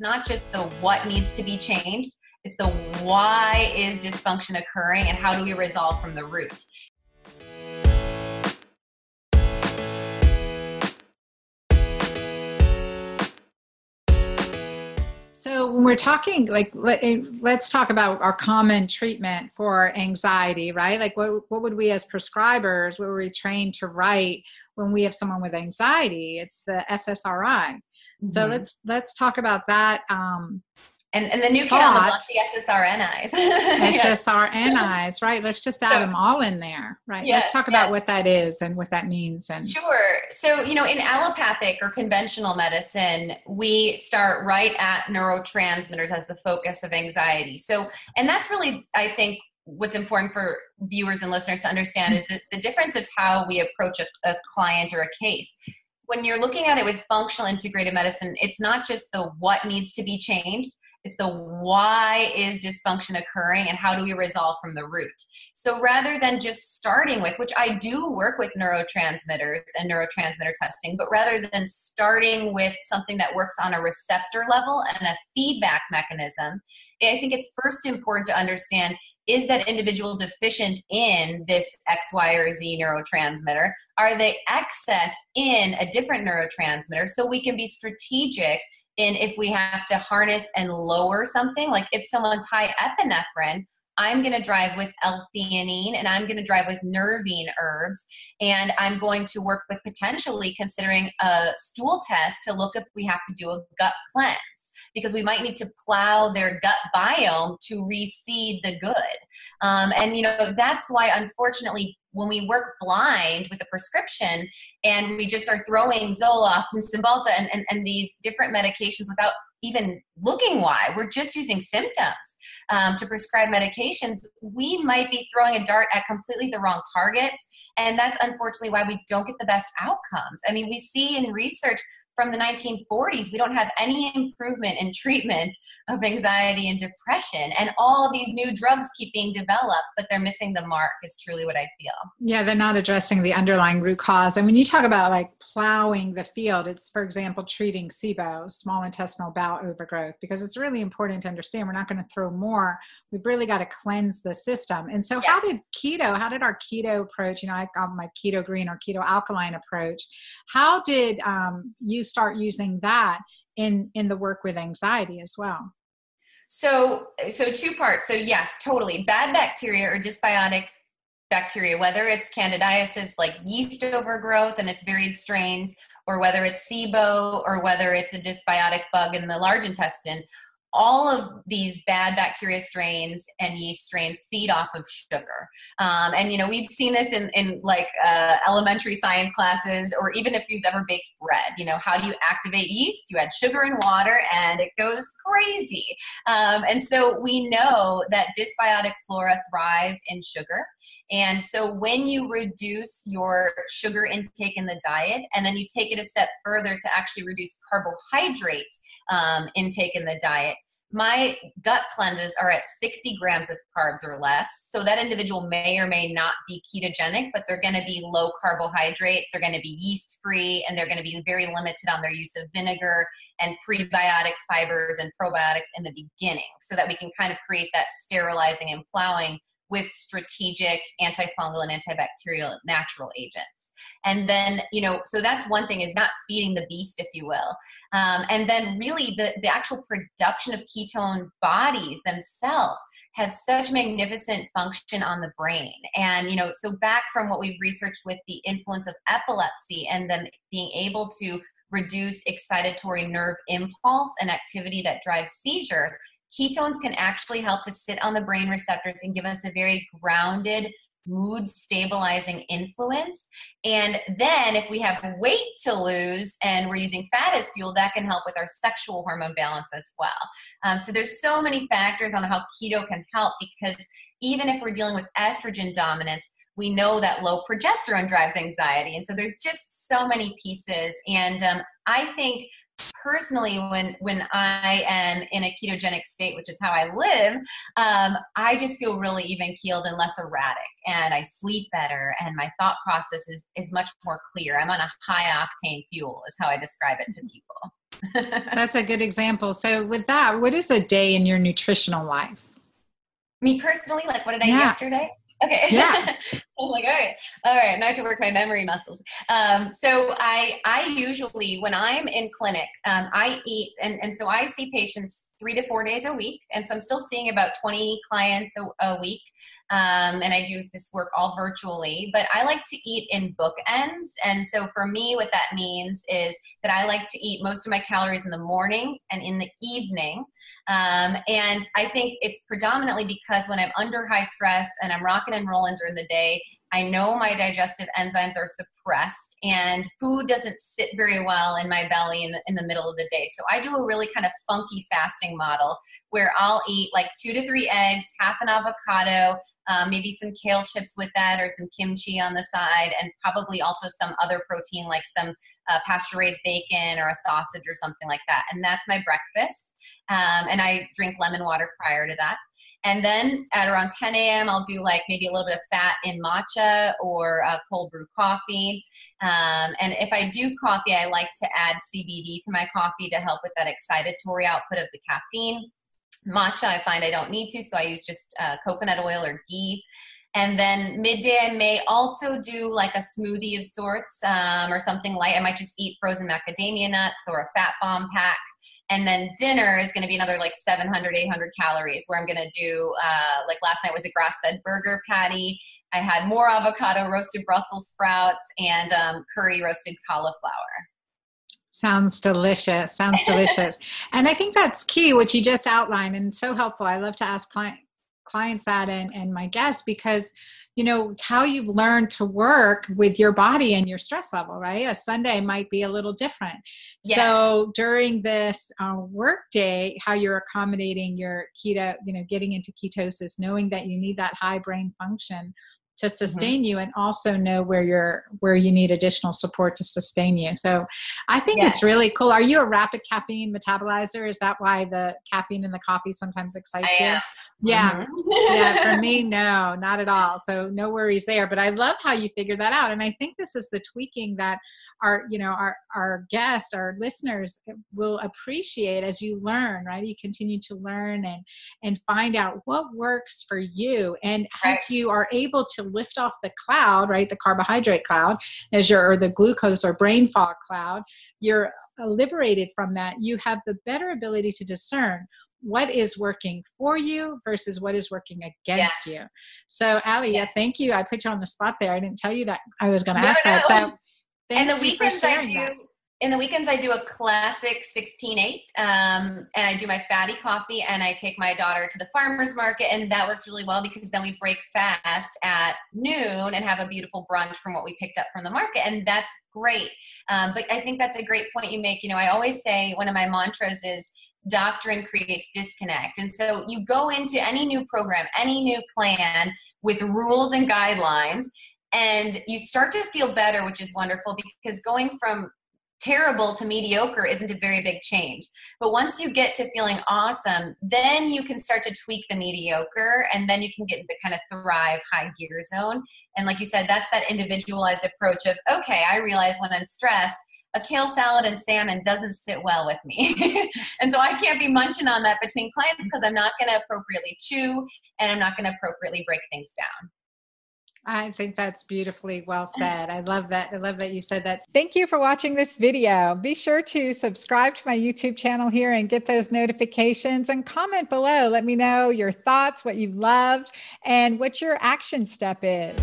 not just the what needs to be changed, it's the why is dysfunction occurring and how do we resolve from the root. So when we're talking, like, let, eh, us talk about our common treatment for anxiety, right? Like, what what would we as prescribers, what were we trained to write when we have someone with anxiety? It's the SSRI. Mm-hmm. So let's let's talk about that. Um, and, and the new kid on the block, the SSRNIs. SSRNIs, right? Let's just add so, them all in there, right? Yes, Let's talk about yes. what that is and what that means. And sure. So you know, in allopathic or conventional medicine, we start right at neurotransmitters as the focus of anxiety. So, and that's really, I think, what's important for viewers and listeners to understand is the, the difference of how we approach a, a client or a case when you're looking at it with functional integrated medicine, it's not just the what needs to be changed, it's the why is dysfunction occurring and how do we resolve from the root. So rather than just starting with, which I do work with neurotransmitters and neurotransmitter testing, but rather than starting with something that works on a receptor level and a feedback mechanism, I think it's first important to understand is that individual deficient in this X, Y, or Z neurotransmitter? Are they excess in a different neurotransmitter? So we can be strategic in if we have to harness and lower something, like if someone's high epinephrine, I'm going to drive with L-theanine and I'm going to drive with nervine herbs. And I'm going to work with potentially considering a stool test to look if we have to do a gut cleanse because we might need to plow their gut biome to reseed the good. Um, and, you know, that's why, unfortunately, when we work blind with a prescription and we just are throwing Zoloft and Cymbalta and, and, and these different medications without even looking why we're just using symptoms um, to prescribe medications we might be throwing a dart at completely the wrong target and that's unfortunately why we don't get the best outcomes i mean we see in research from the 1940s, we don't have any improvement in treatment of anxiety and depression. And all of these new drugs keep being developed, but they're missing the mark, is truly what I feel. Yeah, they're not addressing the underlying root cause. And when you talk about like plowing the field, it's, for example, treating SIBO, small intestinal bowel overgrowth, because it's really important to understand we're not going to throw more. We've really got to cleanse the system. And so, yes. how did keto, how did our keto approach, you know, I got my keto green or keto alkaline approach, how did um, you start using that in in the work with anxiety as well. So so two parts. So yes totally. Bad bacteria or dysbiotic bacteria whether it's candidiasis like yeast overgrowth and its varied strains or whether it's sibo or whether it's a dysbiotic bug in the large intestine all of these bad bacteria strains and yeast strains feed off of sugar. Um, and, you know, we've seen this in, in like uh, elementary science classes, or even if you've ever baked bread, you know, how do you activate yeast? You add sugar and water and it goes crazy. Um, and so we know that dysbiotic flora thrive in sugar. And so when you reduce your sugar intake in the diet, and then you take it a step further to actually reduce carbohydrate um, intake in the diet, my gut cleanses are at 60 grams of carbs or less. So that individual may or may not be ketogenic, but they're going to be low carbohydrate, they're going to be yeast free, and they're going to be very limited on their use of vinegar and prebiotic fibers and probiotics in the beginning so that we can kind of create that sterilizing and plowing with strategic antifungal and antibacterial natural agents. And then, you know, so that's one thing is not feeding the beast, if you will. Um, and then, really, the, the actual production of ketone bodies themselves have such magnificent function on the brain. And, you know, so back from what we've researched with the influence of epilepsy and them being able to reduce excitatory nerve impulse and activity that drives seizure ketones can actually help to sit on the brain receptors and give us a very grounded mood stabilizing influence. And then if we have weight to lose and we're using fat as fuel, that can help with our sexual hormone balance as well. Um, so there's so many factors on how keto can help because even if we're dealing with estrogen dominance, we know that low progesterone drives anxiety. And so there's just so many pieces. And um, I think personally, when when I am in a ketogenic state, which is how I live, um, I just feel really even keeled and less erratic, and I sleep better, and my thought process is is much more clear. I'm on a high octane fuel, is how I describe it to people. That's a good example. So, with that, what is a day in your nutritional life? Me personally, like what did I yeah. yesterday? Okay. Yeah. I'm like, all right, all right. Now I have to work my memory muscles. Um, so I, I usually, when I'm in clinic, um, I eat, and, and so I see patients three to four days a week. And so I'm still seeing about 20 clients a, a week. Um, and I do this work all virtually, but I like to eat in bookends. And so for me, what that means is that I like to eat most of my calories in the morning and in the evening. Um, and I think it's predominantly because when I'm under high stress and I'm rocking and rolling during the day, I know my digestive enzymes are suppressed and food doesn't sit very well in my belly in the, in the middle of the day. So I do a really kind of funky fasting model where I'll eat like two to three eggs, half an avocado, um, maybe some kale chips with that or some kimchi on the side, and probably also some other protein like some uh, pasture raised bacon or a sausage or something like that. And that's my breakfast. Um, and I drink lemon water prior to that. And then at around 10 a.m., I'll do like maybe a little bit of fat in matcha or uh, cold brew coffee. Um, and if I do coffee, I like to add CBD to my coffee to help with that excitatory output of the caffeine. Matcha, I find I don't need to, so I use just uh, coconut oil or ghee. And then midday, I may also do like a smoothie of sorts um, or something light. I might just eat frozen macadamia nuts or a fat bomb pack. And then dinner is going to be another like 700, 800 calories where I'm going to do, uh, like last night was a grass fed burger patty. I had more avocado, roasted Brussels sprouts, and um, curry roasted cauliflower. Sounds delicious. Sounds delicious. and I think that's key, what you just outlined, and so helpful. I love to ask client, clients that and, and my guests because you know how you've learned to work with your body and your stress level right a sunday might be a little different yes. so during this uh, work day how you're accommodating your keto you know getting into ketosis knowing that you need that high brain function to mm-hmm. sustain mm-hmm. you and also know where you're where you need additional support to sustain you. So i think it's really cool. Are you a rapid caffeine metabolizer? Is that why the caffeine in the coffee sometimes excites you? yeah. Mm-hmm. yeah for me no not at all. So no worries there. But i love how you figured that out. And i think this is the tweaking that our you know our our guests our listeners will appreciate as you learn right? You continue to learn and and find out what works for you. And right. as you are able to lift off the cloud, right? The carbohydrate cloud, as your or the glucose or brain fog cloud, you're liberated from that. You have the better ability to discern what is working for you versus what is working against yes. you. So, Ali, yes. yeah, thank you. I put you on the spot there. I didn't tell you that I was going to no, ask no. that. So, and the weekends I do. That in the weekends i do a classic 16-8 um, and i do my fatty coffee and i take my daughter to the farmers market and that works really well because then we break fast at noon and have a beautiful brunch from what we picked up from the market and that's great um, but i think that's a great point you make you know i always say one of my mantras is doctrine creates disconnect. And so you go into any new program, any new plan with rules and guidelines, and you start to feel better, which is wonderful because going from terrible to mediocre isn't a very big change. But once you get to feeling awesome, then you can start to tweak the mediocre and then you can get the kind of thrive high gear zone. And like you said, that's that individualized approach of, okay, I realize when I'm stressed, a kale salad and salmon doesn't sit well with me. and so I can't be munching on that between clients because I'm not going to appropriately chew and I'm not going to appropriately break things down. I think that's beautifully well said. I love that. I love that you said that. Thank you for watching this video. Be sure to subscribe to my YouTube channel here and get those notifications and comment below. Let me know your thoughts, what you loved, and what your action step is.